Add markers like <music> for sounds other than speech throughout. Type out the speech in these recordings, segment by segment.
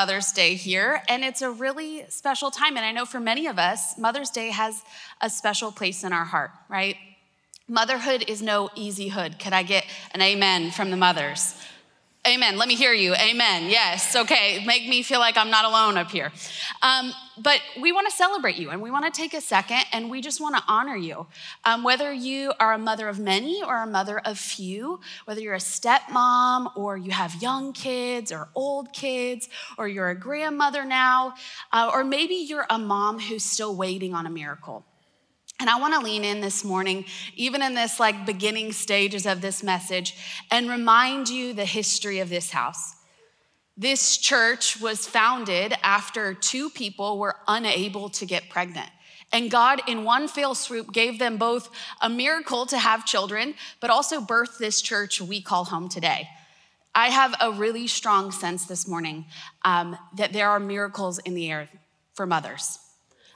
Mother's Day here, and it's a really special time. And I know for many of us, Mother's Day has a special place in our heart, right? Motherhood is no easy hood. Could I get an amen from the mothers? Amen. Let me hear you. Amen. Yes. Okay. Make me feel like I'm not alone up here. Um, but we want to celebrate you and we want to take a second and we just want to honor you. Um, whether you are a mother of many or a mother of few, whether you're a stepmom or you have young kids or old kids or you're a grandmother now, uh, or maybe you're a mom who's still waiting on a miracle. And I want to lean in this morning, even in this like beginning stages of this message, and remind you the history of this house. This church was founded after two people were unable to get pregnant. And God, in one fell swoop, gave them both a miracle to have children, but also birthed this church we call home today. I have a really strong sense this morning um, that there are miracles in the air for mothers.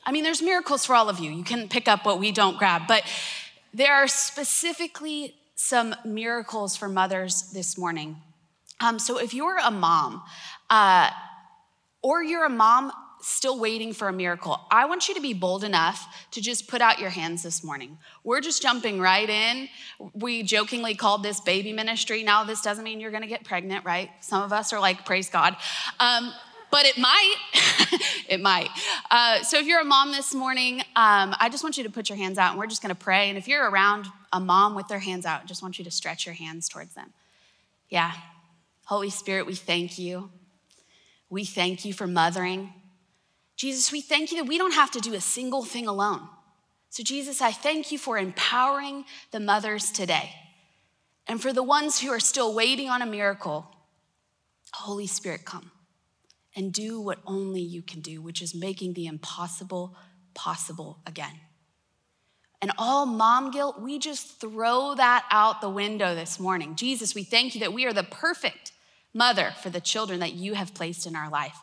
I mean, there's miracles for all of you. You can pick up what we don't grab, but there are specifically some miracles for mothers this morning. Um, so if you're a mom, uh, or you're a mom still waiting for a miracle, I want you to be bold enough to just put out your hands this morning. We're just jumping right in. We jokingly called this baby ministry. Now, this doesn't mean you're gonna get pregnant, right? Some of us are like, praise God. Um, but it might. <laughs> it might. Uh, so if you're a mom this morning, um, I just want you to put your hands out and we're just going to pray. And if you're around a mom with their hands out, I just want you to stretch your hands towards them. Yeah. Holy Spirit, we thank you. We thank you for mothering. Jesus, we thank you that we don't have to do a single thing alone. So, Jesus, I thank you for empowering the mothers today. And for the ones who are still waiting on a miracle, Holy Spirit, come and do what only you can do, which is making the impossible possible again. And all mom guilt, we just throw that out the window this morning. Jesus, we thank you that we are the perfect mother for the children that you have placed in our life.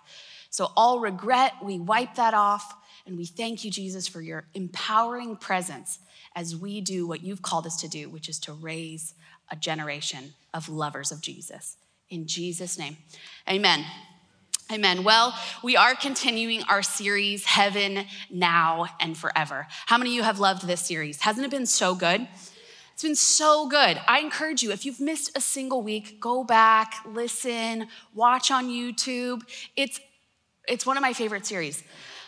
So, all regret, we wipe that off. And we thank you, Jesus, for your empowering presence as we do what you've called us to do, which is to raise a generation of lovers of Jesus. In Jesus' name, amen. Amen. Well, we are continuing our series, Heaven Now and Forever. How many of you have loved this series? Hasn't it been so good? It's been so good. I encourage you, if you've missed a single week, go back, listen, watch on YouTube. It's, it's one of my favorite series,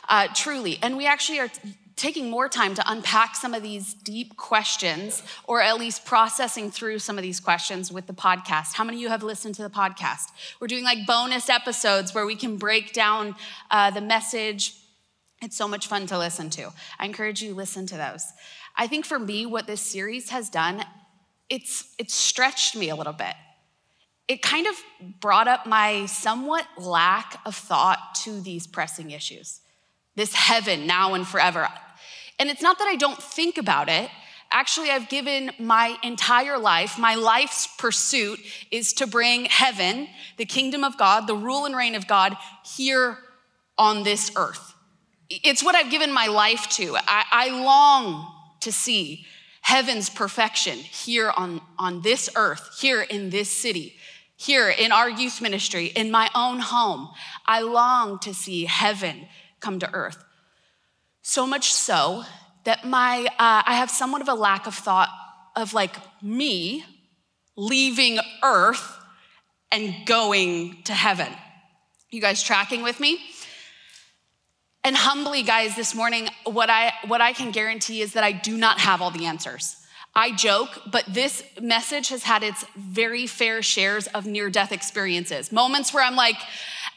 uh, truly. And we actually are taking more time to unpack some of these deep questions, or at least processing through some of these questions with the podcast. How many of you have listened to the podcast? We're doing like bonus episodes where we can break down uh, the message. It's so much fun to listen to. I encourage you listen to those. I think for me, what this series has done, it's it's stretched me a little bit. It kind of brought up my somewhat lack of thought to these pressing issues this heaven now and forever. And it's not that I don't think about it. Actually, I've given my entire life, my life's pursuit is to bring heaven, the kingdom of God, the rule and reign of God here on this earth. It's what I've given my life to. I, I long to see heaven's perfection here on, on this earth, here in this city, here in our youth ministry, in my own home. I long to see heaven come to earth. So much so that my, uh, I have somewhat of a lack of thought of like me leaving earth and going to heaven. You guys tracking with me? And humbly, guys, this morning, what I, what I can guarantee is that I do not have all the answers. I joke, but this message has had its very fair shares of near death experiences. Moments where I'm like,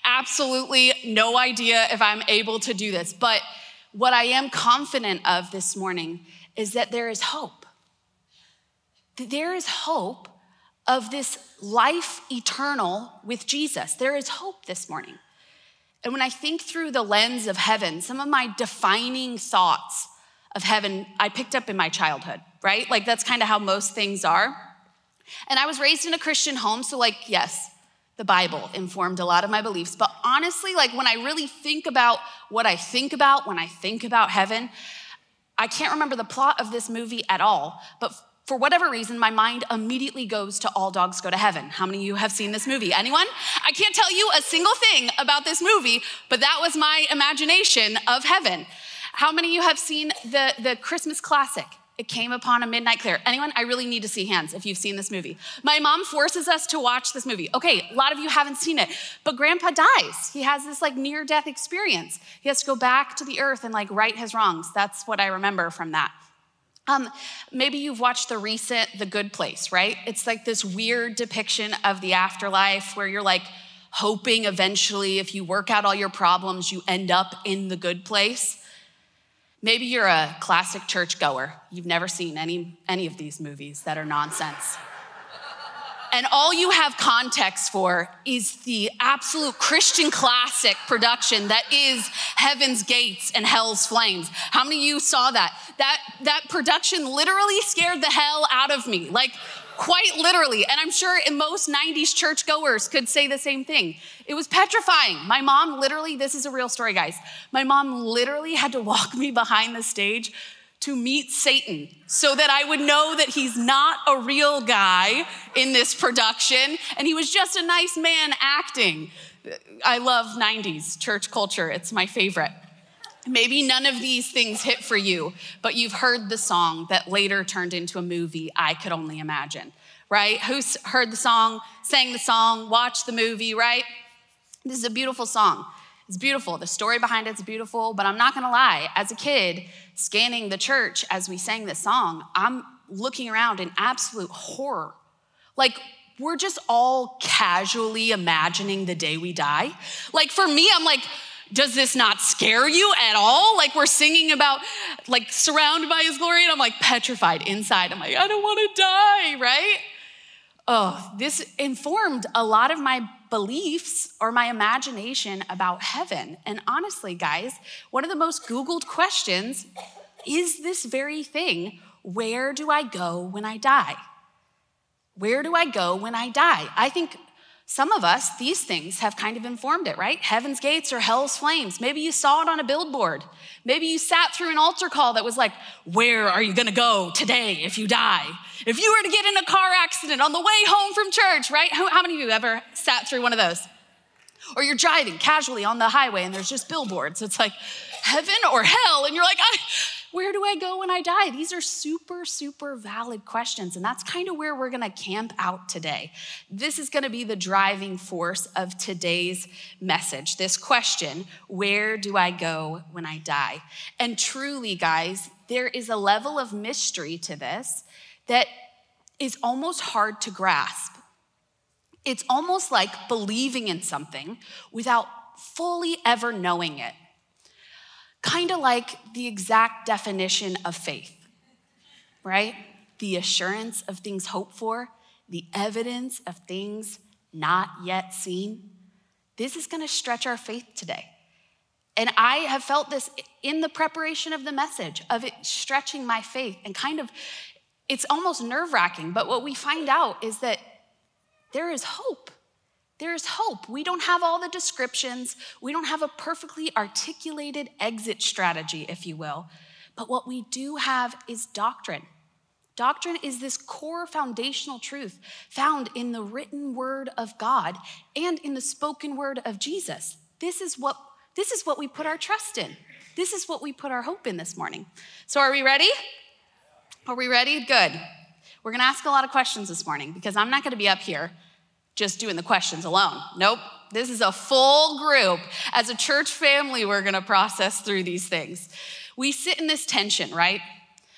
absolutely no idea if I'm able to do this. But what I am confident of this morning is that there is hope. There is hope of this life eternal with Jesus. There is hope this morning. And when I think through the lens of heaven, some of my defining thoughts of heaven I picked up in my childhood, right? Like that's kind of how most things are. And I was raised in a Christian home, so like, yes, the Bible informed a lot of my beliefs. But honestly, like when I really think about what I think about when I think about heaven, I can't remember the plot of this movie at all. But for whatever reason, my mind immediately goes to All Dogs Go to Heaven. How many of you have seen this movie? Anyone? I can't tell you a single thing about this movie, but that was my imagination of heaven. How many of you have seen the, the Christmas classic? It came upon a midnight clear. Anyone? I really need to see hands if you've seen this movie. My mom forces us to watch this movie. Okay, a lot of you haven't seen it, but grandpa dies. He has this like near death experience. He has to go back to the earth and like right his wrongs. That's what I remember from that. Um, maybe you've watched the recent The Good Place, right? It's like this weird depiction of the afterlife where you're like hoping eventually, if you work out all your problems, you end up in the good place. Maybe you're a classic churchgoer. You've never seen any, any of these movies that are nonsense and all you have context for is the absolute Christian classic production that is Heaven's Gates and Hell's Flames. How many of you saw that? That that production literally scared the hell out of me. Like quite literally. And I'm sure most 90s churchgoers could say the same thing. It was petrifying. My mom literally, this is a real story, guys. My mom literally had to walk <laughs> me behind the stage to meet Satan so that I would know that he's not a real guy in this production and he was just a nice man acting. I love 90s church culture, it's my favorite. Maybe none of these things hit for you, but you've heard the song that later turned into a movie, I Could Only Imagine, right? Who's heard the song, sang the song, watched the movie, right? This is a beautiful song. It's beautiful. The story behind it's beautiful, but I'm not gonna lie. As a kid, scanning the church as we sang this song, I'm looking around in absolute horror. Like, we're just all casually imagining the day we die. Like, for me, I'm like, does this not scare you at all? Like, we're singing about, like, surrounded by his glory, and I'm like petrified inside. I'm like, I don't wanna die, right? Oh, this informed a lot of my beliefs or my imagination about heaven. And honestly, guys, one of the most Googled questions is this very thing where do I go when I die? Where do I go when I die? I think some of us, these things have kind of informed it, right? Heaven's gates or hell's flames. Maybe you saw it on a billboard. Maybe you sat through an altar call that was like, Where are you gonna go today if you die? If you were to get in a car accident on the way home from church, right? How, many of you ever sat through one of those? Or you're driving casually on the highway and there's just billboards. It's like heaven or hell. And you're like, I, where do I go when I die? These are super, super valid questions. And that's kind of where we're going to camp out today. This is going to be the driving force of today's message. This question where do I go when I die? And truly, guys, there is a level of mystery to this that is almost hard to grasp. It's almost like believing in something without fully ever knowing it kind of like the exact definition of faith, right? The assurance of things hoped for, the evidence of things not yet seen. This is going to stretch our faith today. And I have felt this in the preparation of the message, of it stretching my faith and kind of, it's almost nerve wracking. But what we find out is that there is hope. There is hope. We don't have all the descriptions. We don't have a perfectly articulated exit strategy, if you will. But what we do have is doctrine. Doctrine is this core foundational truth found in the written word of God and in the spoken word of Jesus. This is what, this is what we put our trust in. This is what we put our hope in this morning. So, are we ready? Are we ready? Good. We're going to ask a lot of questions this morning because I'm not going to be up here just doing the questions alone. Nope. This is a full group. As a church family, we're going to process through these things. We sit in this tension, right?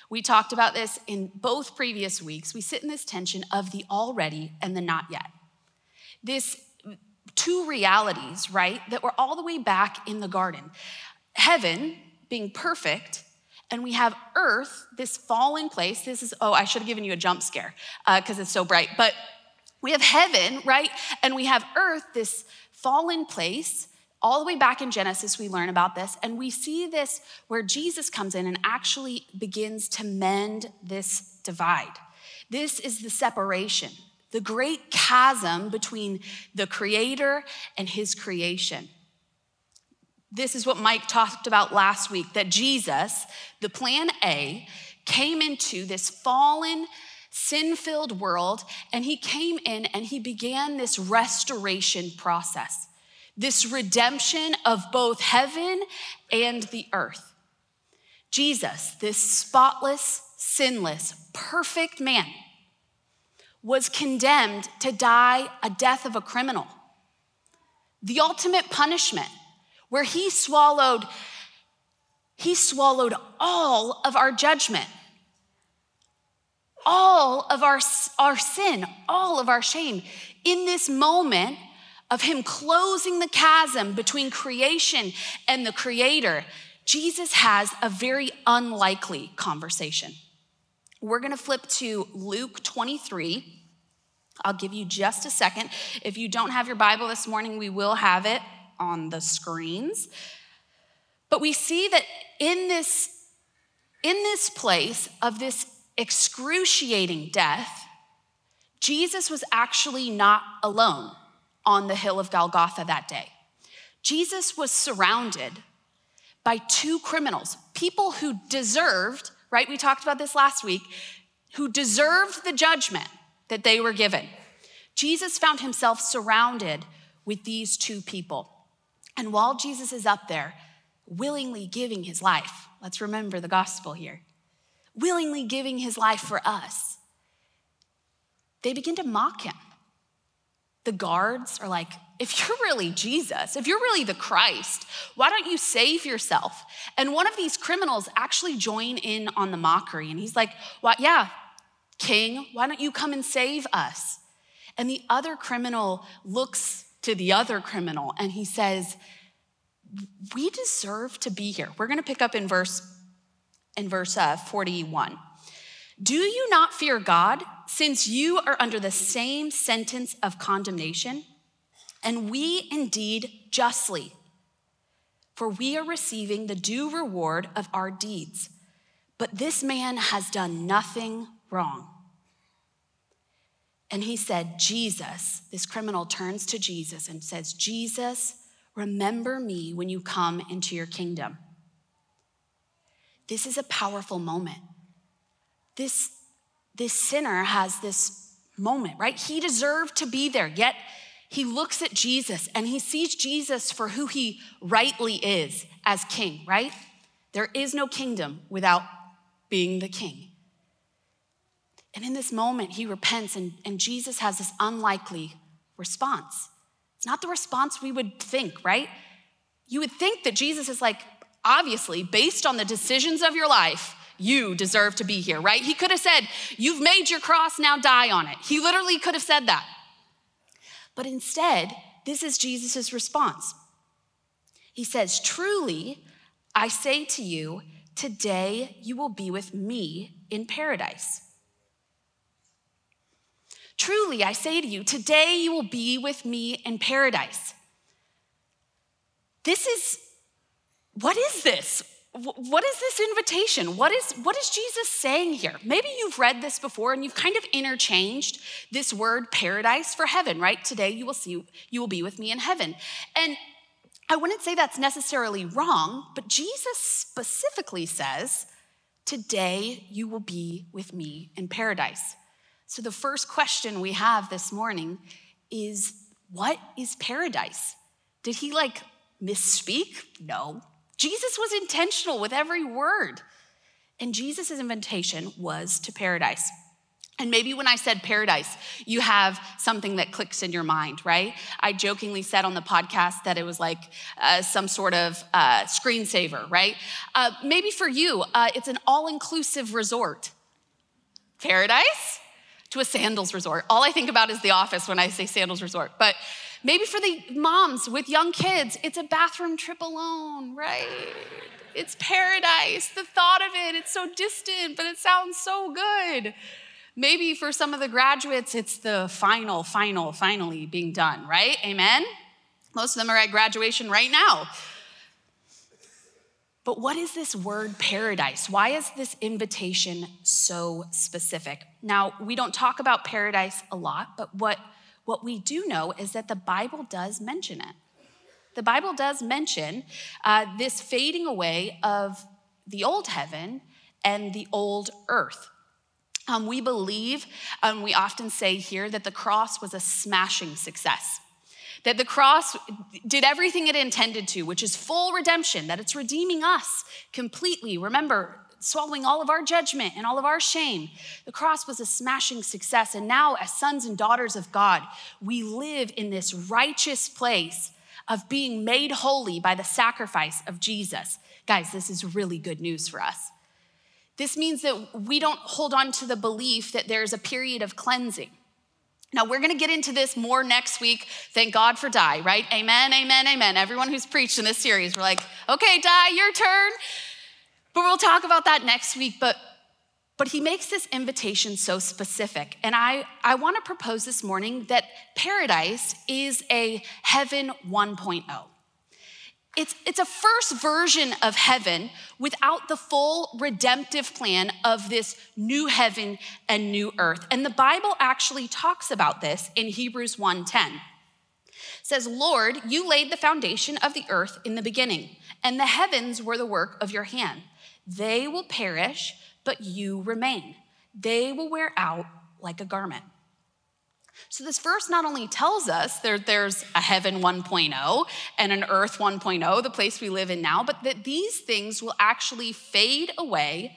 We talked about this in both previous weeks. We sit in this tension of the already and the not yet. This two realities, right, that were all the way back in the garden. Heaven being perfect, and we have earth, this fallen place. This is, oh, I should have given you a jump scare because uh, it's so bright. But we have heaven, right? And we have earth, this fallen place. All the way back in Genesis, we learn about this, and we see this where Jesus comes in and actually begins to mend this divide. This is the separation, the great chasm between the Creator and His creation. This is what Mike talked about last week that Jesus, the plan A, came into this fallen sin filled world, and he came in and he began this restoration process, this redemption of both heaven and the earth. Jesus, this spotless, sinless, perfect man, was condemned to die a death of a criminal. The ultimate punishment, where he swallowed he swallowed all of our judgment, all of our, our sin, all of our shame. In this moment of Him closing the chasm between creation and the Creator, Jesus has a very unlikely conversation. We're gonna flip to Luke 23. I'll give you just a second. If you don't have your Bible this morning, we will have it on the screens. But we see that in this, in this place of this excruciating death, Jesus was actually not alone on the hill of Golgotha that day. Jesus was surrounded by two criminals, people who deserved, right? We talked about this last week, who deserved the judgment that they were given. Jesus found himself surrounded with these two people. And while Jesus is up there, willingly giving his life. Let's remember the gospel here. Willingly giving his life for us. They begin to mock him. The guards are like, if you're really Jesus, if you're really the Christ, why don't you save yourself? And one of these criminals actually join in on the mockery. And he's like, well, yeah, king, why don't you come and save us? And the other criminal looks to the other criminal and he says, we deserve to be here. We're going to pick up in verse in verse uh, 41. Do you not fear God since you are under the same sentence of condemnation? And we indeed justly, for we are receiving the due reward of our deeds. But this man has done nothing wrong. And he said, Jesus, this criminal turns to Jesus and says, Jesus, Remember me when you come into your kingdom. This is a powerful moment. This, this sinner has this moment, right? He deserved to be there, yet he looks at Jesus and he sees Jesus for who he rightly is as king, right? There is no kingdom without being the king. And in this moment, he repents, and, and Jesus has this unlikely response. It's not the response we would think, right? You would think that Jesus is like, obviously, based on the decisions of your life, you deserve to be here, right? He could have said, You've made your cross, now die on it. He literally could have said that. But instead, this is Jesus' response. He says, Truly, I say to you, today you will be with me in paradise. Truly, I say to you, today you will be with me in paradise. This is, what is this? What is this invitation? What is, what is Jesus saying here? Maybe you've read this before and you've kind of interchanged this word paradise for heaven, right? Today you will see, you will be with me in heaven. And I wouldn't say that's necessarily wrong, but Jesus specifically says, Today you will be with me in paradise. So, the first question we have this morning is what is paradise? Did he like misspeak? No. Jesus was intentional with every word. And Jesus' invitation was to paradise. And maybe when I said paradise, you have something that clicks in your mind, right? I jokingly said on the podcast that it was like uh, some sort of uh, screensaver, right? Uh, maybe for you, uh, it's an all inclusive resort. Paradise? to a sandals resort. All I think about is the office when I say sandals resort. But maybe for the moms with young kids, it's a bathroom trip alone, right? It's paradise. The thought of it, it's so distant, but it sounds so good. Maybe for some of the graduates, it's the final, final, finally being done, right? Amen? Most of them are at graduation right now. But what is this word paradise? Why is this invitation so specific? Now, we don't talk about paradise a lot, but what, what we do know is that the Bible does mention it. The Bible does mention uh, this fading away of the old heaven and the old earth. Um, we believe, and um, we often say here, that the cross was a smashing success. That the cross did everything it intended to, which is full redemption, that it's redeeming us completely. Remember, swallowing all of our judgment and all of our shame. The cross was a smashing success. And now, as sons and daughters of God, we live in this righteous place of being made holy by the sacrifice of Jesus. Guys, this is really good news for us. This means that we don't hold on to the belief that there's a period of cleansing. Now, we're gonna get into this more next week. Thank God for Die, right? Amen, amen, amen. Everyone who's preached in this series, we're like, okay, Die, your turn. But we'll talk about that next week. But but he makes this invitation so specific. And I, I want to propose this morning that paradise is a heaven 1.0. It's, it's a first version of heaven without the full redemptive plan of this new heaven and new earth. And the Bible actually talks about this in Hebrews 1:10. says, "Lord, you laid the foundation of the earth in the beginning, and the heavens were the work of your hand. They will perish, but you remain. They will wear out like a garment. So, this verse not only tells us there, there's a heaven 1.0 and an earth 1.0, the place we live in now, but that these things will actually fade away.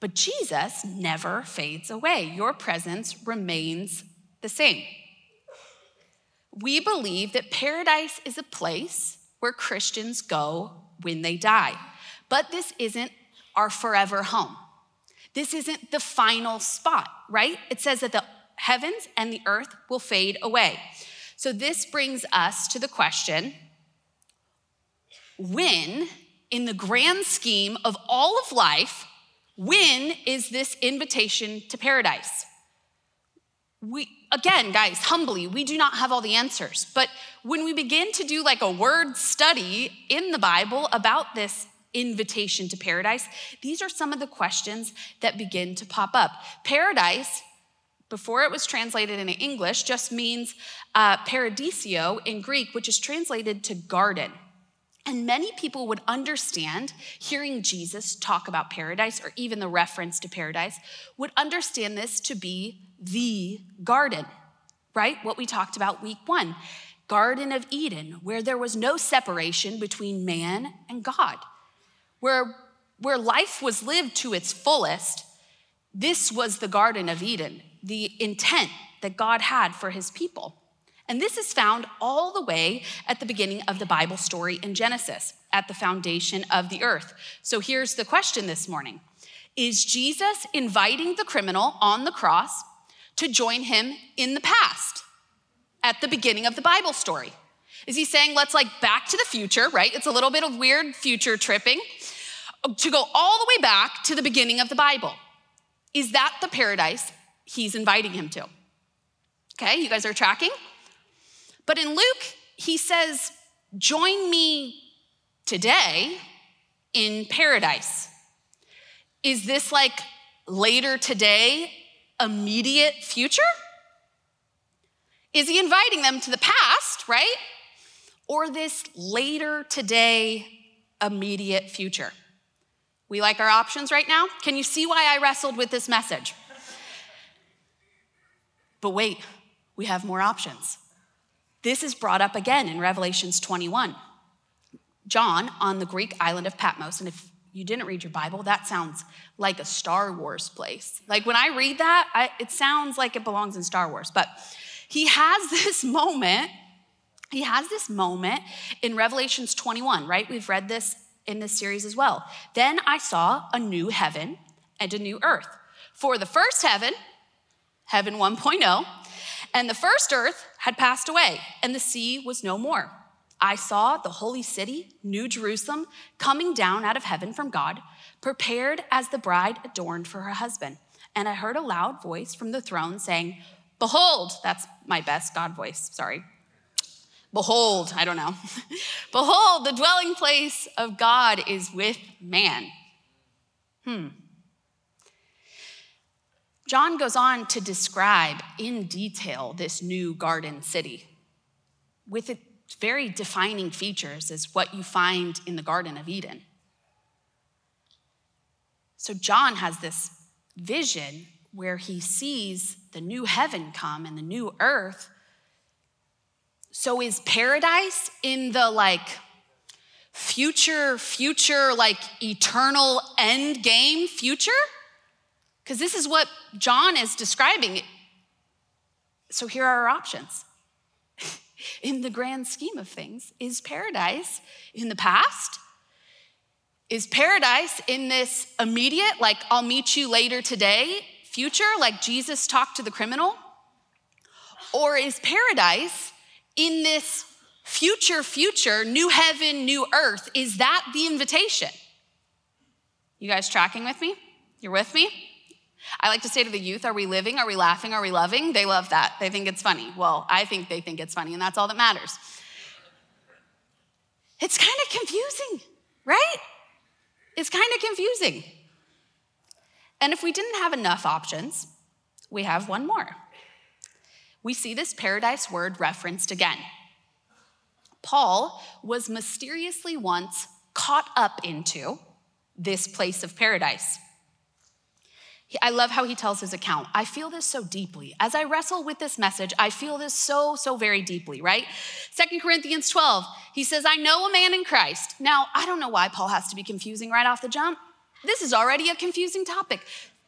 But Jesus never fades away. Your presence remains the same. We believe that paradise is a place where Christians go when they die. But this isn't our forever home. This isn't the final spot, right? It says that the heavens and the earth will fade away. So this brings us to the question when, in the grand scheme of all of life, when is this invitation to paradise? We, again, guys, humbly, we do not have all the answers. But when we begin to do like a word study in the Bible about this invitation to paradise? These are some of the questions that begin to pop up. Paradise, before it was translated into English, just means uh, paradisio in Greek, which is translated to garden. And many people would understand, hearing Jesus talk about paradise or even the reference to paradise, would understand this to be the garden, right? What we talked about week one Garden of Eden, where there was no separation between man and God where, where life was lived to its fullest, this was the Garden of Eden, the intent that God had for his people. And this is found all the way at the beginning of the Bible story in Genesis, at the foundation of the earth. So here's the question this morning Is Jesus inviting the criminal on the cross to join him in the past, at the beginning of the Bible story? Is he saying, let's like back to the future, right? It's a little bit of weird future tripping to go all the way back to the beginning of the Bible. Is that the paradise he's inviting him to? Okay, you guys are tracking? But in Luke, he says, Join me today in paradise. Is this like later today, immediate future? Is he inviting them to the past, right? Or this later today, immediate future? We like our options right now? Can you see why I wrestled with this message? But wait, we have more options. This is brought up again in Revelations 21. John on the Greek island of Patmos, and if you didn't read your Bible, that sounds like a Star Wars place. Like when I read that, I, it sounds like it belongs in Star Wars. But he has <laughs> this moment, he has this moment in Revelations 21, right? We've read this in this series as well. Then I saw a new heaven and a new earth. For the first heaven, heaven 1.0, and the first earth had passed away, and the sea was no more. I saw the holy city, New Jerusalem, coming down out of heaven from God, prepared as the bride adorned for her husband. And I heard a loud voice from the throne saying, Behold, that's my best God voice, sorry. Behold, I don't know. <laughs> Behold, the dwelling place of God is with man. Hmm. John goes on to describe in detail this new garden city with its very defining features as what you find in the Garden of Eden. So, John has this vision where he sees the new heaven come and the new earth. So is paradise in the like future, future, like eternal end game future? Because this is what John is describing. So here are our options. <laughs> in the grand scheme of things, is paradise in the past? Is paradise in this immediate, like I'll meet you later today, future, like Jesus talked to the criminal? Or is paradise in this future, future, new heaven, new earth? Is that the invitation? You guys tracking with me? You're with me? I like to say to the youth, are we living? Are we laughing? Are we loving? They love that. They think it's funny. Well, I think they think it's funny, and that's all that matters. It's kind of confusing, right? It's kind of confusing. And if we didn't have enough options, we have one more. We see this paradise word referenced again. Paul was mysteriously once caught up into this place of paradise. I love how he tells his account. I feel this so deeply. As I wrestle with this message, I feel this so, so very deeply, right? Second Corinthians 12, he says, I know a man in Christ. Now, I don't know why Paul has to be confusing right off the jump. This is already a confusing topic.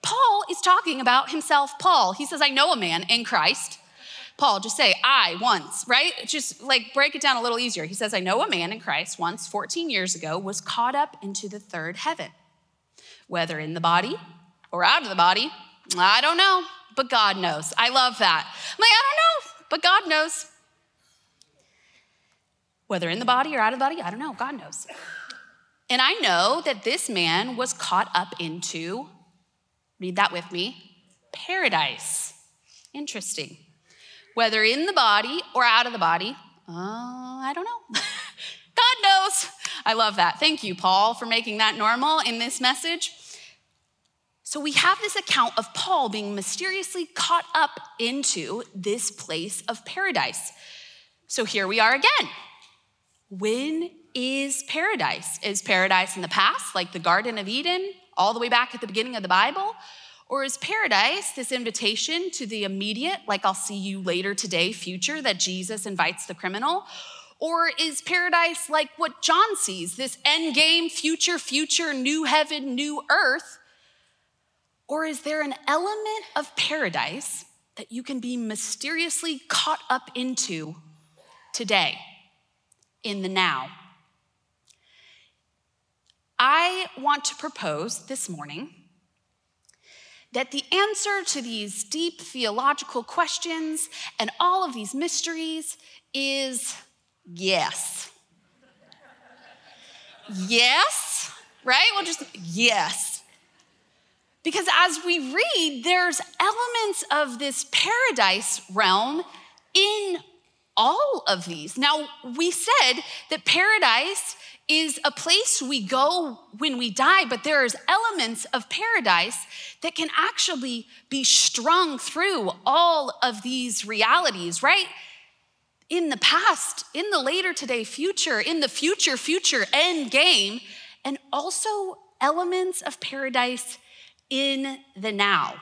Paul is talking about himself, Paul. He says, I know a man in Christ. Paul, just say, I once, right? Just like break it down a little easier. He says, I know a man in Christ once, 14 years ago, was caught up into the third heaven, whether in the body or out of the body. I don't know, but God knows. I love that. I'm like, I don't know, but God knows. Whether in the body or out of the body, I don't know. God knows. And I know that this man was caught up into, read that with me, paradise. Interesting. Whether in the body or out of the body, uh, I don't know. <laughs> God knows. I love that. Thank you, Paul, for making that normal in this message. So we have this account of Paul being mysteriously caught up into this place of paradise. So here we are again. When is paradise? Is paradise in the past, like the Garden of Eden, all the way back at the beginning of the Bible? Or is paradise this invitation to the immediate, like I'll see you later today, future that Jesus invites the criminal? Or is paradise like what John sees, this end game, future, future, new heaven, new earth? Or is there an element of paradise that you can be mysteriously caught up into today, in the now? I want to propose this morning that the answer to these deep theological questions and all of these mysteries is yes. yes, right? Well, just yes. Because as we read, there's elements of this paradise realm in all of these. Now, we said that paradise is a place we go when we die, but there's elements of paradise that can actually be strung through all of these realities, right? In the past, in the later today future, in the future, future end game, and also elements of paradise in the now.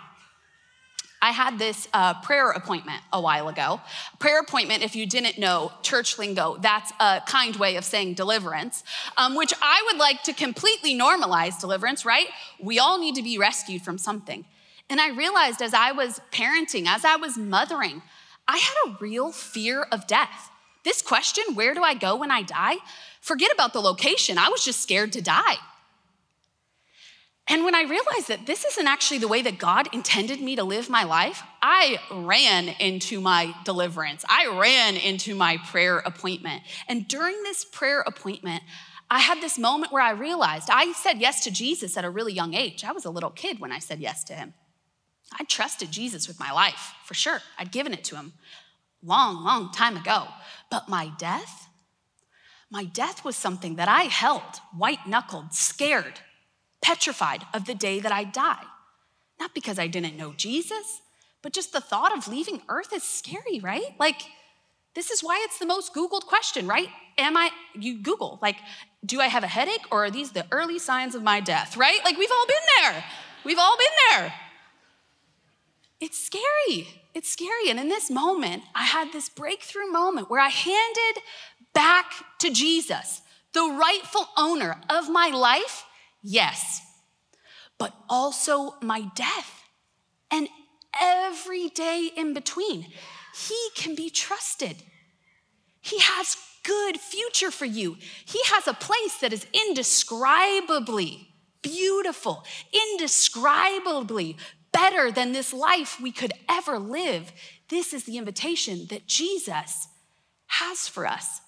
I had this uh, prayer appointment a while ago. Prayer appointment, if you didn't know, church lingo, that's a kind way of saying deliverance, um, which I would like to completely normalize deliverance, right? We all need to be rescued from something. And I realized as I was parenting, as I was mothering, I had a real fear of death. This question, where do I go when I die? Forget about the location. I was just scared to die. And when I realized that this isn't actually the way that God intended me to live my life, I ran into my deliverance. I ran into my prayer appointment. And during this prayer appointment, I had this moment where I realized I said yes to Jesus at a really young age. I was a little kid when I said yes to him. I trusted Jesus with my life, for sure. I'd given it to him long, long time ago. But my death, my death was something that I held white knuckled, scared petrified of the day that I die. Not because I didn't know Jesus, but just the thought of leaving earth is scary, right? Like, this is why it's the most Googled question, right? Am I, you Google, like, do I have a headache or are these the early signs of my death, right? Like, we've all been there. We've all been there. it's scary. It's scary. And in this moment, I had this breakthrough moment where I handed back to Jesus, the rightful owner of my life, yes, but also my death and every day in between. He can be trusted. He has good future for you. He has a place that is indescribably beautiful, indescribably better than this life we could ever live. This is the invitation that Jesus has for us.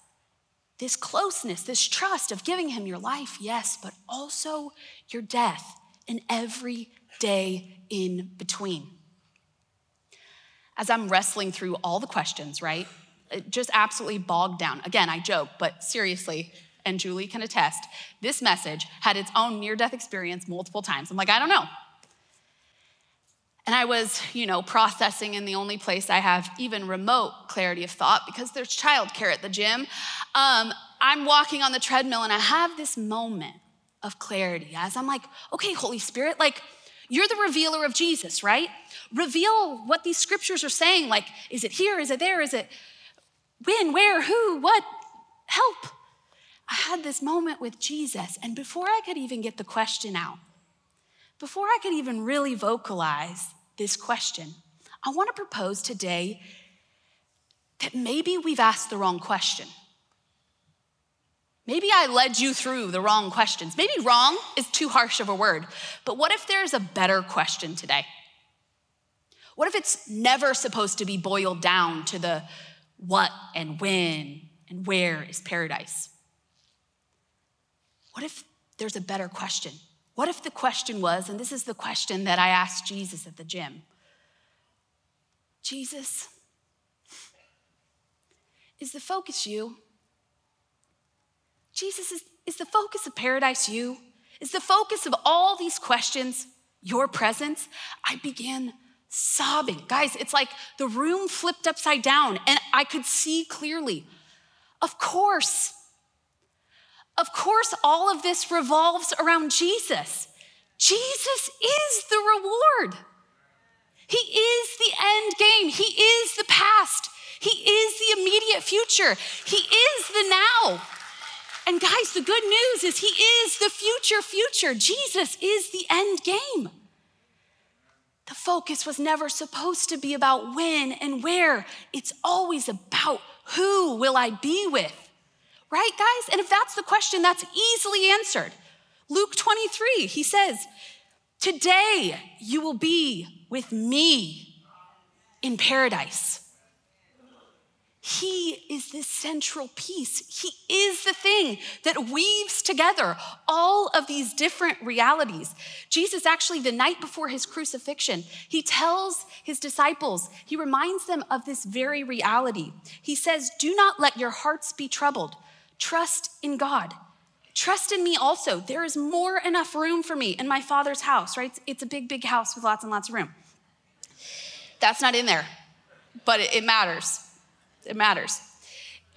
This closeness, this trust of giving him your life, yes, but also your death and every day in between. As I'm wrestling through all the questions, right? just absolutely bogged down. Again, I joke, but seriously, and Julie can attest, this message had its own near death experience multiple times. I'm like, I don't know. And I was, you know, processing in the only place I have even remote clarity of thought because there's childcare at the gym. Um, I'm walking on the treadmill and I have this moment of clarity as I'm like, okay, Holy Spirit, like, you're the revealer of Jesus, right? Reveal what these scriptures are saying. Like, is it here? Is it there? Is it when, where, who, what? Help. I had this moment with Jesus, and before I could even get the question out, before I could even really vocalize this question, I want to propose today that maybe we've asked the wrong question. Maybe I led you through the wrong questions. Maybe wrong is too harsh of a word, but what if there's a better question today? What if it's never supposed to be boiled down to the what and when and where is paradise? What if there's a better question? What if the question was, and this is the question that I asked Jesus at the gym Jesus, is the focus you? Jesus, is, is the focus of paradise you? Is the focus of all these questions your presence? I began sobbing. Guys, it's like the room flipped upside down and I could see clearly. Of course, of course, all of this revolves around Jesus. Jesus is the reward. He is the end game. He is the past. He is the immediate future. He is the now. And guys, the good news is He is the future future. Jesus is the end game. The focus was never supposed to be about when and where. It's always about who will I be with? Right, guys? And if that's the question, that's easily answered. Luke 23, he says, Today you will be with me in paradise. He is this central piece. He is the thing that weaves together all of these different realities. Jesus, actually, the night before his crucifixion, he tells his disciples, he reminds them of this very reality. He says, Do not let your hearts be troubled. Trust in God. Trust in me also. There is more enough room for me in my Father's house, right? It's a big, big house with lots and lots of room. That's not in there, but it matters it matters.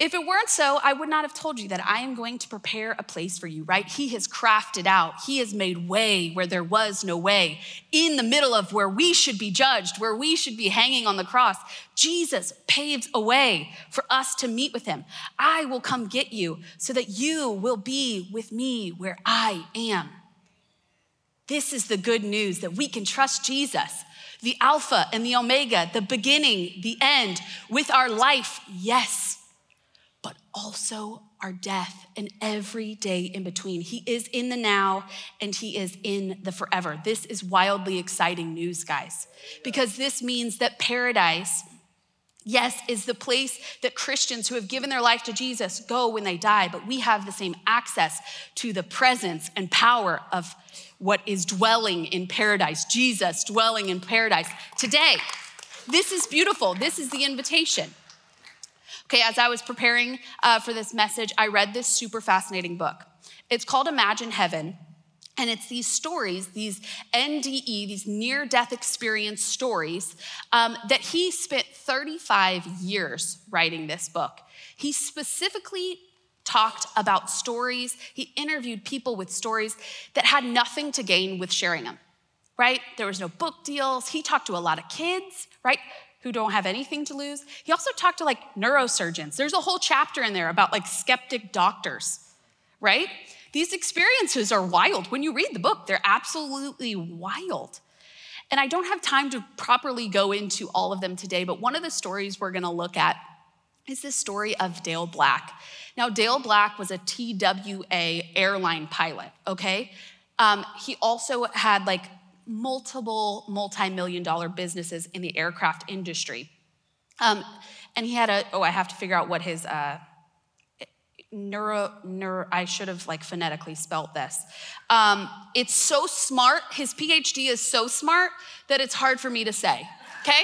If it weren't so, I would not have told you that I am going to prepare a place for you, right? He has crafted out, He has made way where there was no way, in the middle of where we should be judged, where we should be hanging on the cross. Jesus paves a way for us to meet with Him. I will come get you so that you will be with me where I am. This is the good news that we can trust Jesus the Alpha and the Omega, the beginning, the end, with our life, yes, but also our death and every day in between. He is in the now and He is in the forever. This is wildly exciting news, guys, because this means that paradise. Yes, is the place that Christians who have given their life to Jesus go when they die, but we have the same access to the presence and power of what is dwelling in paradise, Jesus dwelling in paradise today. This is beautiful. This is the invitation. Okay, as I was preparing uh, for this message, I read this super fascinating book. It's called Imagine Heaven. And it's these stories, these NDE, these near death experience stories, um, that he spent 35 years writing this book. He specifically talked about stories. He interviewed people with stories that had nothing to gain with sharing them. right? There was no book deals. He talked to a lot of kids, right? Who don't have anything to lose. He also talked to like neurosurgeons. There's a whole chapter in there about like skeptic doctors, right? These experiences are wild. When you read the book, they're absolutely wild. And I don't have time to properly go into all of them today, but one of the stories we're gonna look at is the story of Dale Black. Now, Dale Black was a TWA airline pilot, okay? Um, he also had like multiple multi million dollar businesses in the aircraft industry. Um, and he had a, oh, I have to figure out what his uh, neuro, neuro, I should have like phonetically spelt this. Um, it's so smart, his PhD is so smart that it's hard for me to say, okay?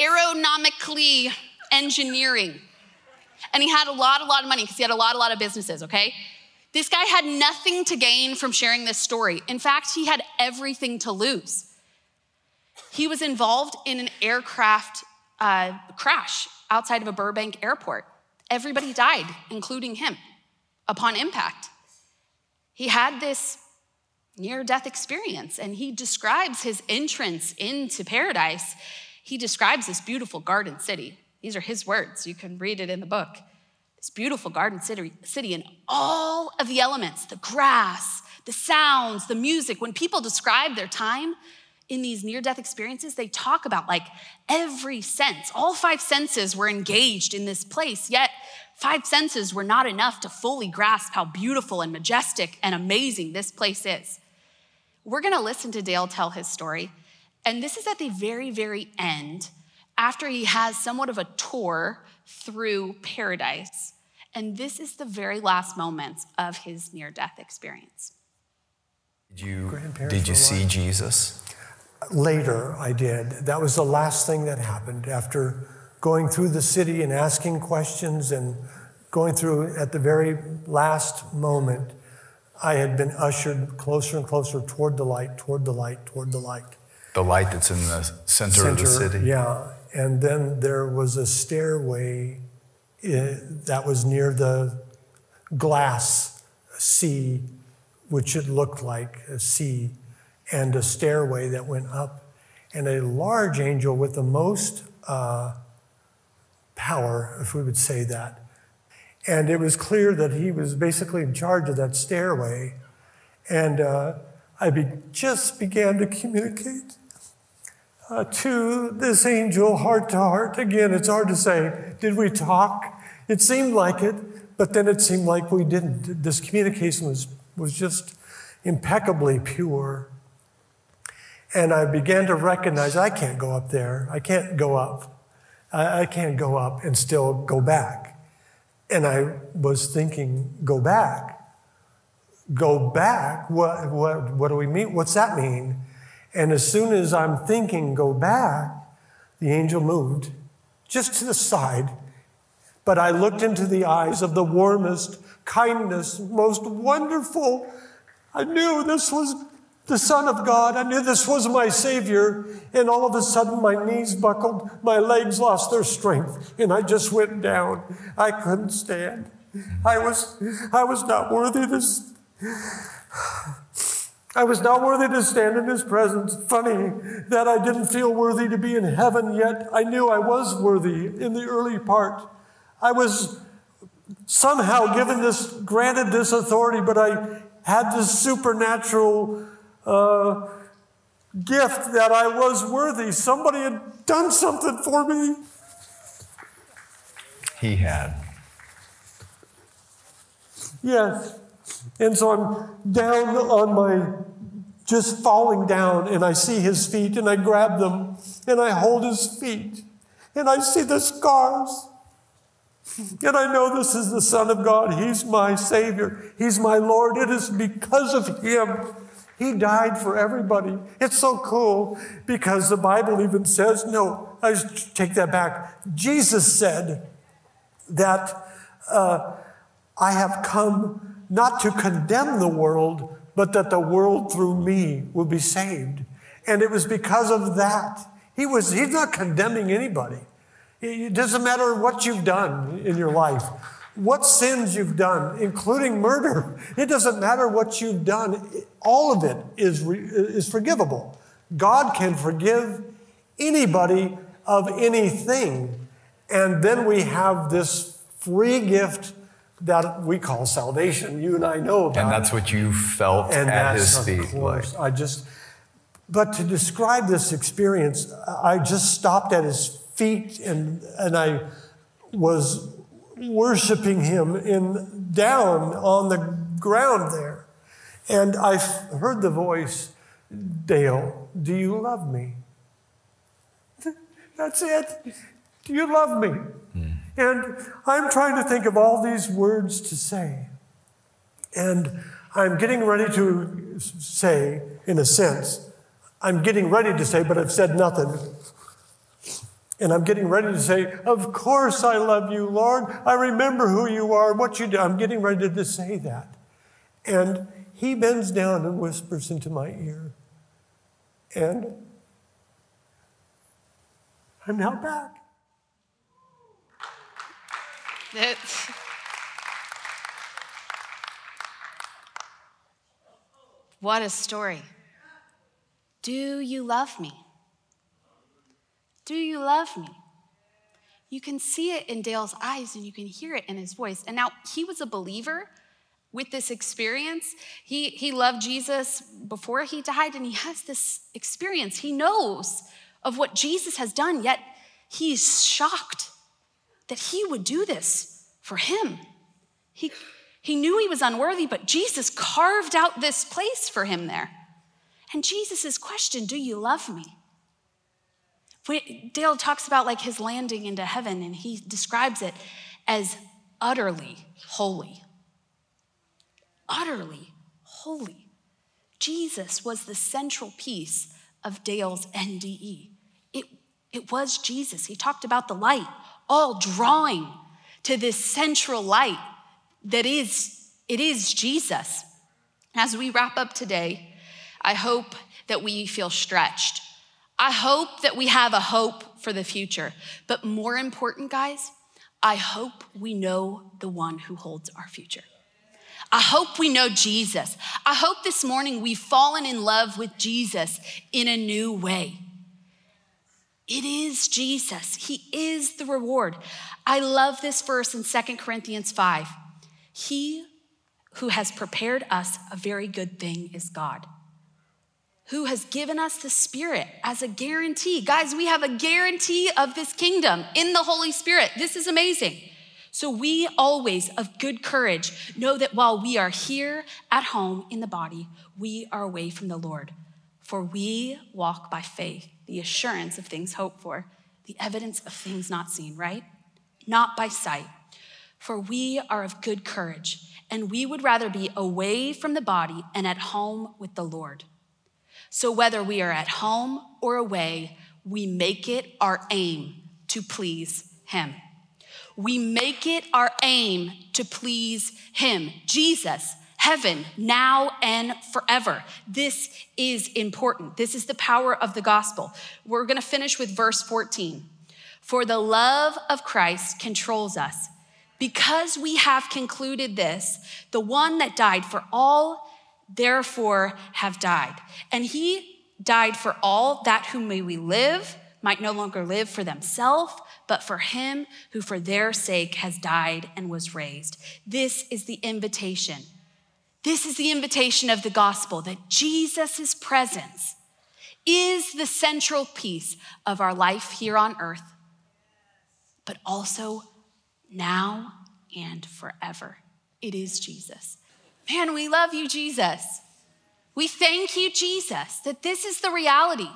Aeronomically engineering. And he had a lot, a lot of money because he had a lot, a lot of businesses, okay? This guy had nothing to gain from sharing this story. In fact, he had everything to lose. He was involved in an aircraft uh, crash outside of a Burbank airport. Everybody died, including him, upon impact. He had this near death experience, and he describes his entrance into paradise. He describes this beautiful garden city. These are his words. You can read it in the book. Beautiful garden city, city and all of the elements the grass, the sounds, the music. When people describe their time in these near death experiences, they talk about like every sense. All five senses were engaged in this place, yet five senses were not enough to fully grasp how beautiful and majestic and amazing this place is. We're gonna listen to Dale tell his story. And this is at the very, very end, after he has somewhat of a tour through paradise. And this is the very last moments of his near death experience. Did you, did you see Jesus? Later, I did. That was the last thing that happened after going through the city and asking questions and going through at the very last moment. I had been ushered closer and closer toward the light, toward the light, toward the light. The light that's in the center, center of the city? Yeah. And then there was a stairway eh, that was near the glass sea, which it looked like a sea and a stairway that went up, and a large angel with the most uh, power, if we would say that. And it was clear that he was basically in charge of that stairway. And uh, I be- just began to communicate uh, to this angel heart to heart. Again, it's hard to say, did we talk? It seemed like it, but then it seemed like we didn't. This communication was, was just impeccably pure. And I began to recognize I can't go up there. I can't go up. I, I can't go up and still go back. And I was thinking, go back. Go back? What, what, what do we mean? What's that mean? And as soon as I'm thinking, go back, the angel moved just to the side. But I looked into the eyes of the warmest, kindness, most wonderful. I knew this was the Son of God. I knew this was my Savior. And all of a sudden, my knees buckled, my legs lost their strength, and I just went down. I couldn't stand. I was, I was not worthy to. I was not worthy to stand in his presence. Funny that I didn't feel worthy to be in heaven, yet I knew I was worthy in the early part. I was somehow given this, granted this authority, but I had this supernatural uh, gift that I was worthy. Somebody had done something for me. He had. Yes. And so I'm down on my, just falling down, and I see his feet, and I grab them, and I hold his feet, and I see the scars. And I know this is the Son of God. He's my Savior. He's my Lord. It is because of Him he died for everybody. It's so cool because the Bible even says, no, I take that back. Jesus said that uh, I have come not to condemn the world, but that the world through me will be saved. And it was because of that. He was, he's not condemning anybody. It doesn't matter what you've done in your life. what sins you've done, including murder. It doesn't matter what you've done, all of it is, is forgivable. God can forgive anybody of anything. And then we have this free gift that we call salvation. You and I know about. And that's what you felt and at his feet. Like. I just. But to describe this experience, I just stopped at his feet and and I was worshiping him in down on the ground there, and I heard the voice, Dale, do you love me? <laughs> That's it. Do you love me? Mm. And I'm trying to think of all these words to say. And I'm getting ready to say, in a sense, I'm getting ready to say, but I've said nothing. And I'm getting ready to say, Of course I love you, Lord. I remember who you are, what you do. I'm getting ready to say that. And he bends down and whispers into my ear. And I'm now back. It's, what a story. Do you love me? Do you love me? You can see it in Dale's eyes and you can hear it in his voice. And now he was a believer with this experience. He, he loved Jesus before he died and he has this experience. He knows of what Jesus has done, yet he's shocked that he would do this for him. He, he knew he was unworthy, but Jesus carved out this place for him there. And Jesus' question, Do you love me? Dale talks about like his landing into heaven, and he describes it as utterly holy. Utterly holy. Jesus was the central piece of Dale's NDE. It, it was Jesus. He talked about the light, all drawing to this central light that is, it is Jesus. As we wrap up today, I hope that we feel stretched I hope that we have a hope for the future. But more important, guys, I hope we know the one who holds our future. I hope we know Jesus. I hope this morning we've fallen in love with Jesus in a new way. It is Jesus. He is the reward. I love this verse in Second Corinthians 5. He who has prepared us a very good thing is God who has given us the Spirit as a guarantee. Guys, we have a guarantee of this kingdom in the Holy Spirit. This is amazing. So we always, of good courage, know that while we are here at home in the body, we are away from the Lord. For we walk by faith, the assurance of things hoped for, the evidence of things not seen, right? Not by sight. For we are of good courage, and we would rather be away from the body and at home with the Lord. So whether we are at home or away, we make it our aim to please Him. We make it our aim to please Him, Jesus, heaven, now and forever. This is important. This is the power of the gospel. We're going to finish with verse 14. For the love of Christ controls us. Because we have concluded this, the one that died for all therefore have died. And he died for all that whom may we live might no longer live for themselves, but for him who for their sake has died and was raised. This is the invitation. This is the invitation of the gospel that Jesus' presence is the central piece of our life here on earth, but also now and forever. It is Jesus. Man, we love you, Jesus. We thank you, Jesus, that this is the reality,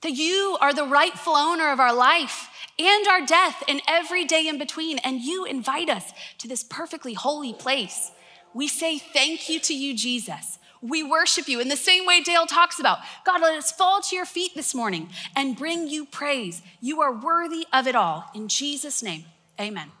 that you are the rightful owner of our life and our death and every day in between, and you invite us to this perfectly holy place. We say thank you to you, Jesus. We worship you in the same way Dale talks about. God, let us fall to your feet this morning and bring you praise. You are worthy of it all. In Jesus' name, amen.